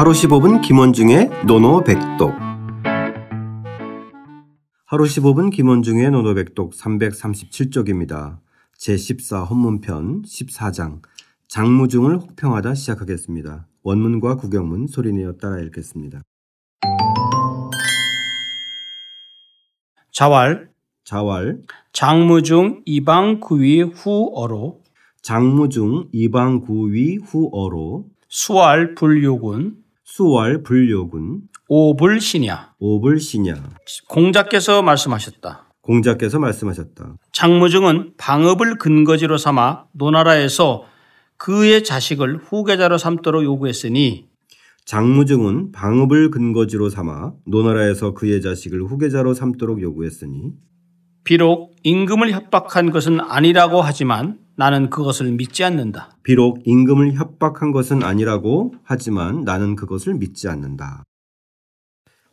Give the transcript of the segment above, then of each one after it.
하루 15분 김원중의 노노백독 하루 15분 김원중의 노노백독 337쪽입니다. 제14 헌문편 14장 장무중을 혹평하다 시작하겠습니다. 원문과 구경문 소리내어 따라 읽겠습니다. 자왈 자왈 장무중 이방 구위 후어로 장무중 이방 구위 후어로 수왈 불요군 수월 불요군 오불시냐 오불시냐 공자께서 말씀하셨다. 공자께서 말씀하셨다. 장무중은 방업을 근거지로 삼아 노나라에서 그의 자식을 후계자로 삼도록 요구했으니 장무중은 방업을 근거지로 삼아 노나라에서 그의 자식을 후계자로 삼도록 요구했으니 비록 임금을 협박한 것은 아니라고 하지만 나는 그것을 믿지 않는다. 비록 임금을 협박한 것은 아니라고 하지만 나는 그것을 믿지 않는다.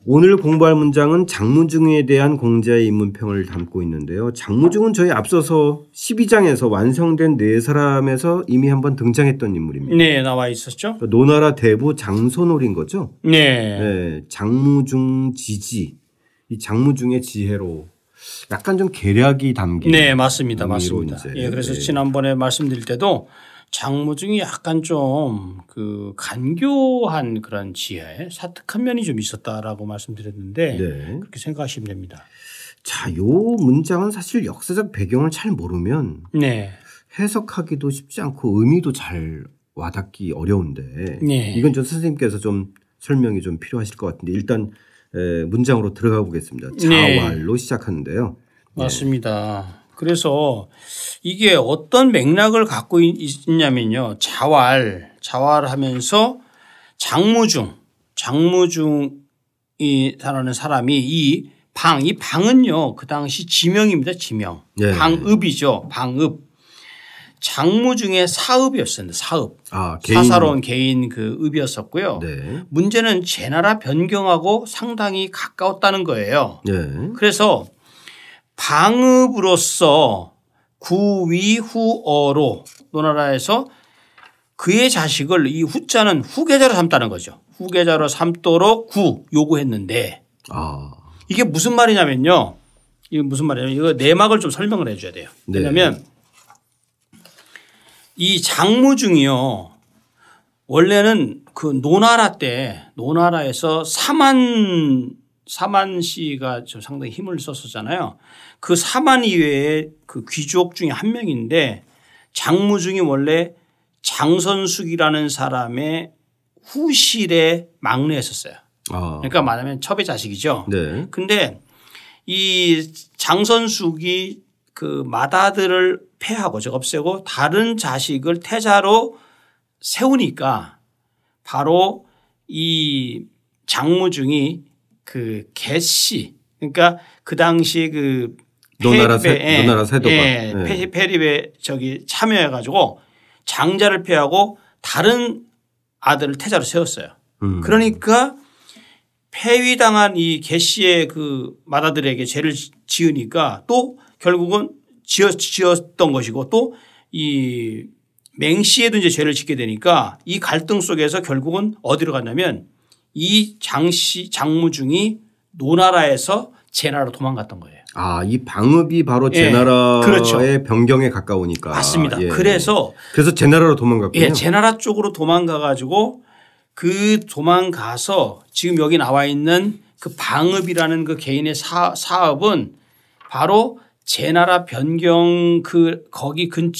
오늘 공부할 문장은 장무중에 대한 공자의 인문평을 담고 있는데요. 장무중은 저희 앞서서 12장에서 완성된 네 사람에서 이미 한번 등장했던 인물입니다. 네, 나와 있었죠. 노나라 대부 장손올인 거죠. 네. 네, 장무중 지지. 이 장무중의 지혜로 약간 좀 계략이 담긴 네, 맞습니다. 맞습니다. 예, 그래서 네. 지난번에 말씀드릴 때도 장무중이 약간 좀 그 간교한 그런 지혜, 사특한 면이 좀 있었다라고 말씀드렸는데 네. 그렇게 생각하시면 됩니다. 자, 요 문장은 사실 역사적 배경을 잘 모르면 네. 해석하기도 쉽지 않고 의미도 잘 와닿기 어려운데 네. 이건 좀 선생님께서 좀 설명이 좀 필요하실 것 같은데 일단 에, 문장으로 들어가 보겠습니다. 네. 자왈로 시작하는데요. 맞습니다. 그래서 이게 어떤 맥락을 갖고 있- 있냐면요. 자활, 자활하면서 장무중, 장무중이 라는 사람이 이 방, 이 방은요. 그 당시 지명입니다. 지명. 네. 방읍이죠. 방읍. 장무중의 사읍이었습니다. 사읍. 아, 개인 사사로운 개인 그 읍이었었고요. 네. 문제는 제 나라 변경하고 상당히 가까웠다는 거예요. 네. 그래서 방읍으로서 구위후어로 노나라에서 그의 자식을 이 후자는 후계자로 삼다는 거죠. 후계자로 삼도록 구 요구했는데 아. 이게 무슨 말이냐면요. 이게 무슨 말이냐면 이거 내막을 좀 설명을 해 줘야 돼요. 네. 왜냐하면 이 장무중이요. 원래는 그 노나라 때 노나라에서 사만 사만 씨가 좀 상당히 힘을 썼었잖아요. 그 사만 이외에 그 귀족 중에 한 명인데 장무중이 원래 장선숙이라는 사람의 후실의 막내였었어요. 아. 그러니까 말하면 첩의 자식이죠. 네. 근데 이 장선숙이 그 맏아들을 폐하고 즉 없애고 다른 자식을 태자로 세우니까 바로 이 장무 중이 그 개씨 그러니까 그 당시 그 노나라 세- 폐립에, 노나라 세도가. 예, 네. 폐- 폐립에 저기 참여해 가지고 장자를 폐하고 다른 아들을 태자로 세웠어요. 음. 그러니까 폐위당한 이 개씨의 그 맏아들에게 죄를 지으니까 또 결국은 지었, 지었던 것이고 또 이 맹씨에도 이제 죄를 짓게 되니까 이 갈등 속에서 결국은 어디로 갔냐면 이 장씨 장무중이 노나라에서 제나라로 도망갔던 거예요. 아, 이 방읍이 바로 예, 제나라의 그렇죠. 변경에 가까우니까. 맞습니다. 예. 그래서 그래서 제나라로 도망갔군요. 예, 제나라 쪽으로 도망가 가지고 그 도망가서 지금 여기 나와 있는 그 방읍이라는 그 개인의 사, 사업은 바로 제 나라 변경 그 거기 근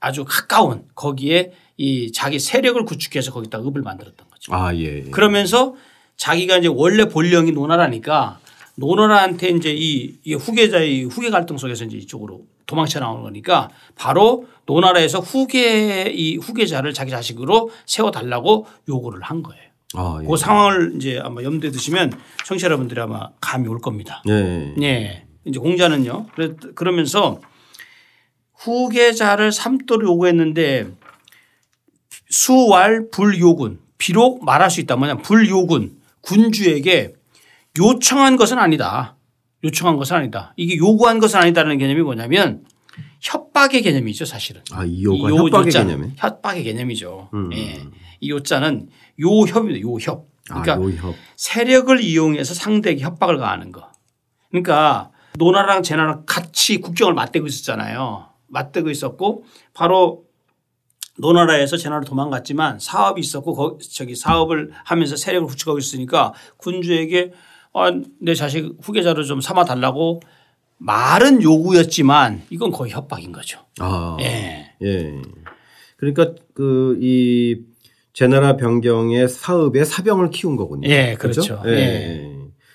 아주 가까운 거기에 이 자기 세력을 구축해서 거기다 읍을 만들었던 거죠. 아, 예. 예. 그러면서 자기가 이제 원래 본령이 노나라니까 노나라한테 이제 이, 이 후계자의 후계 갈등 속에서 이제 이쪽으로 도망쳐 나오는 거니까 바로 노나라에서 후계 이 후계자를 자기 자식으로 세워 달라고 요구를 한 거예요. 아, 예. 그 상황을 이제 아마 염두에 두시면 청취자 여러분들이 아마 감이 올 겁니다. 예. 네. 이제 공자는요. 그러면서 후계자를 삼도록 요구했는데 수왈 불요군 비록 말할 수 있다 뭐냐 불요군 군주에게 요청한 것은 아니다. 요청한 것은 아니다. 이게 요구한 것은 아니다라는 개념이 뭐냐면 협박의 개념이죠 사실은. 아, 이 요가 이 요- 협박의 개념이. 협박의 개념이죠. 음. 예. 이 요자는 요협입니다. 요협. 그러니까 아, 요협. 세력을 이용해서 상대에게 협박을 가하는 거. 그러니까 노나라랑 제나랑 같이 국경을 맞대고 있었잖아요. 맞대고 있었고 바로 노나라에서 제나로 도망갔지만 사업이 있었고 거 저기 사업을 하면서 세력을 구축하고 있으니까 군주에게 아, 내 자식 후계자로 좀 삼아 달라고 말은 요구였지만 이건 거의 협박인 거죠. 아. 예. 예. 그러니까 그 이 제나라 변경의 사업에 사병을 키운 거군요. 예, 그렇죠. 예. 예.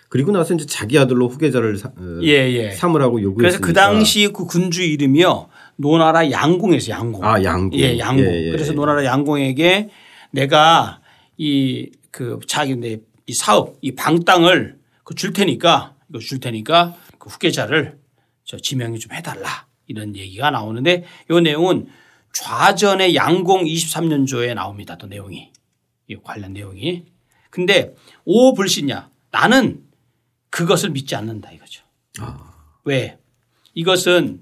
그리고 나서 이제 자기 아들로 후계자를 사, 어, 예, 예. 삼으라고 요구했으니까. 그래서 그 당시 그 군주 이름이요. 노나라 양공에서 양공. 아, 양공. 예, 양공. 예, 예. 그래서 노나라 양공에게 내가 이 그 자기 내 이 사업 이 방땅을 그 줄 테니까 이거 줄 테니까 그 후계자를 저 지명이 좀 해달라 이런 얘기가 나오는데 이 내용은 좌전의 양공 23년조에 나옵니다. 또 내용이 이 관련 내용이. 근데 오 불신냐 나는 그것을 믿지 않는다 이거죠. 왜? 이것은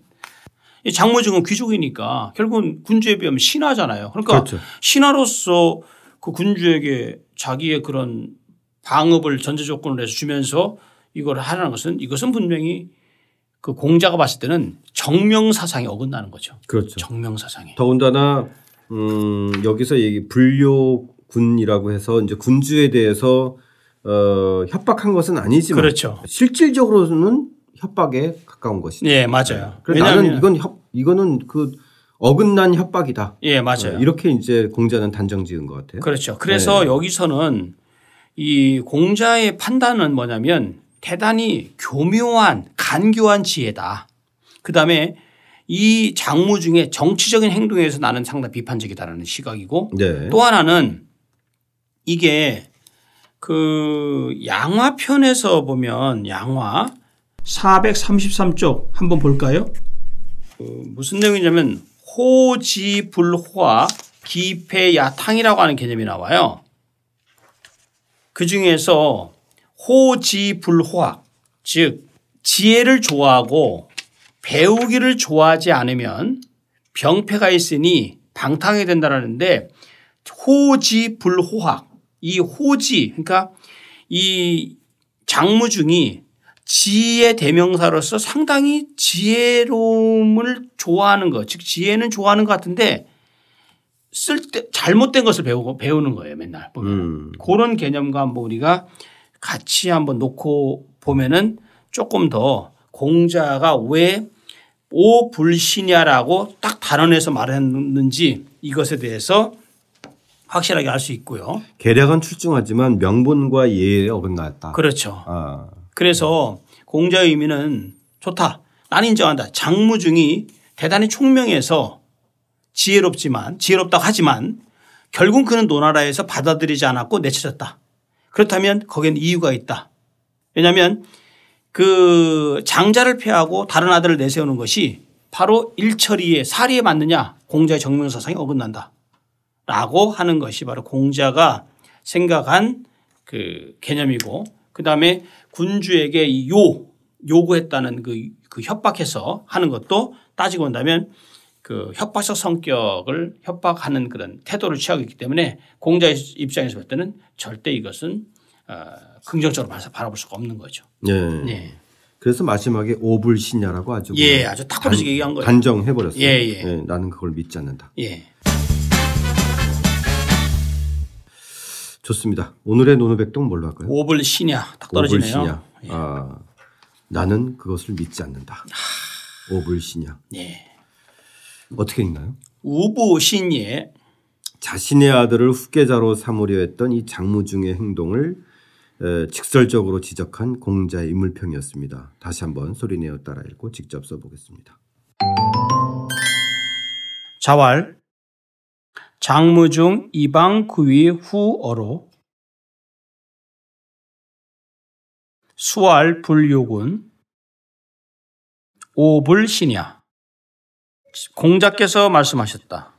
이 장모증은 귀족이니까 결국은 군주에 비하면 신하잖아요. 그러니까 그렇죠. 신하로서 그 군주에게 자기의 그런 방업을 전제 조건을 해서 주면서 이걸 하라는 것은 이것은 분명히 그 공자가 봤을 때는 정명사상에 어긋나는 거죠. 그렇죠. 정명사상에. 더군다나 음, 여기서 얘기 불료군이라고 해서 이제 군주에 대해서 어, 협박한 것은 아니지만 그렇죠. 실질적으로는 협박에 가까운 것이죠. 예, 맞아요. 그래서 나는 이건 협, 이거는 그 어긋난 협박이다. 예, 맞아요. 이렇게 이제 공자는 단정 지은 것 같아요. 그렇죠. 그래서 네. 여기서는 이 공자의 판단은 뭐냐면 대단히 교묘한 간교한 지혜다. 그 다음에 이 장무 중에 정치적인 행동에서 나는 상당히 비판적이다라는 시각이고 네. 또 하나는 이게 그 양화편에서 보면 양화 433쪽 한번 볼까요? 그 무슨 내용이냐면 호지불화 기패야탕이라고 하는 개념이 나와요. 그 중에서 호지불화 즉 지혜를 좋아하고 배우기를 좋아하지 않으면 병폐가 있으니 방탕하게 된다라는데 호지불호학 이 호지 그러니까 이 장무중이 지혜 대명사로서 상당히 지혜로움을 좋아하는 것, 즉 지혜는 좋아하는 것 같은데 쓸때 잘못된 것을 배우고 배우는 거예요, 맨날 보면. 음. 그런 개념과 한번 우리가 같이 한번 놓고 보면은 조금 더 공자가 왜 오불신야라고 딱 단언해서 말했는지 이것에 대해서 확실하게 알 수 있고요. 계략은 출중하지만 명분과 예에 어긋났다. 그렇죠. 아, 그래서 공자의 의미는 좋다. 나는 인정한다. 장무중이 대단히 총명해서 지혜롭지만 지혜롭다고 하지만 결국 그는 노나라에서 받아들이지 않았고 내쳐졌다. 그렇다면 거기에는 이유가 있다. 왜냐하면 그 장자를 폐하고 다른 아들을 내세우는 것이 바로 일처리에 사리에 맞느냐 공자의 정명사상에 어긋난다. 라고 하는 것이 바로 공자가 생각한 그 개념이고 그 다음에 군주에게 이 요, 요구했다는 그, 그 협박해서 하는 것도 따지고 본다면 그 협박적 성격을 협박하는 그런 태도를 취하고 있기 때문에 공자의 입장에서 볼 때는 절대 이것은 어, 긍정적으로 바라볼 수가 없는 거죠. 예. 네. 그래서 마지막에 오불신야라고 아주 예, 아주 딱 부러지게 얘기한 거예요. 단정해 버렸어요. 예, 예. 나는 그걸 믿지 않는다. 예. 좋습니다. 오늘의 노노백동 뭘로 할까요? 오불 신야 딱 떨어지네요. 오불신야. 아, 나는 그것을 믿지 않는다. 오불신야. 예. 어떻게 읽나요? 우부 신예 자신의 아들을 후계자로 삼으려 했던 이 장무 중의 행동을 에, 직설적으로 지적한 공자의 인물평이었습니다. 다시 한번 소리내어 따라 읽고 직접 써보겠습니다. 자왈 장무중 이방 구위 후어로 수알 불요군 오불신야 공자께서 말씀하셨다.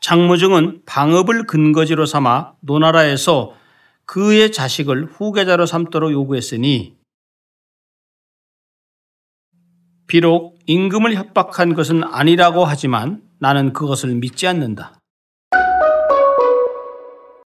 장무중은 방업을 근거지로 삼아 노나라에서 그의 자식을 후계자로 삼도록 요구했으니 비록 임금을 협박한 것은 아니라고 하지만 나는 그것을 믿지 않는다.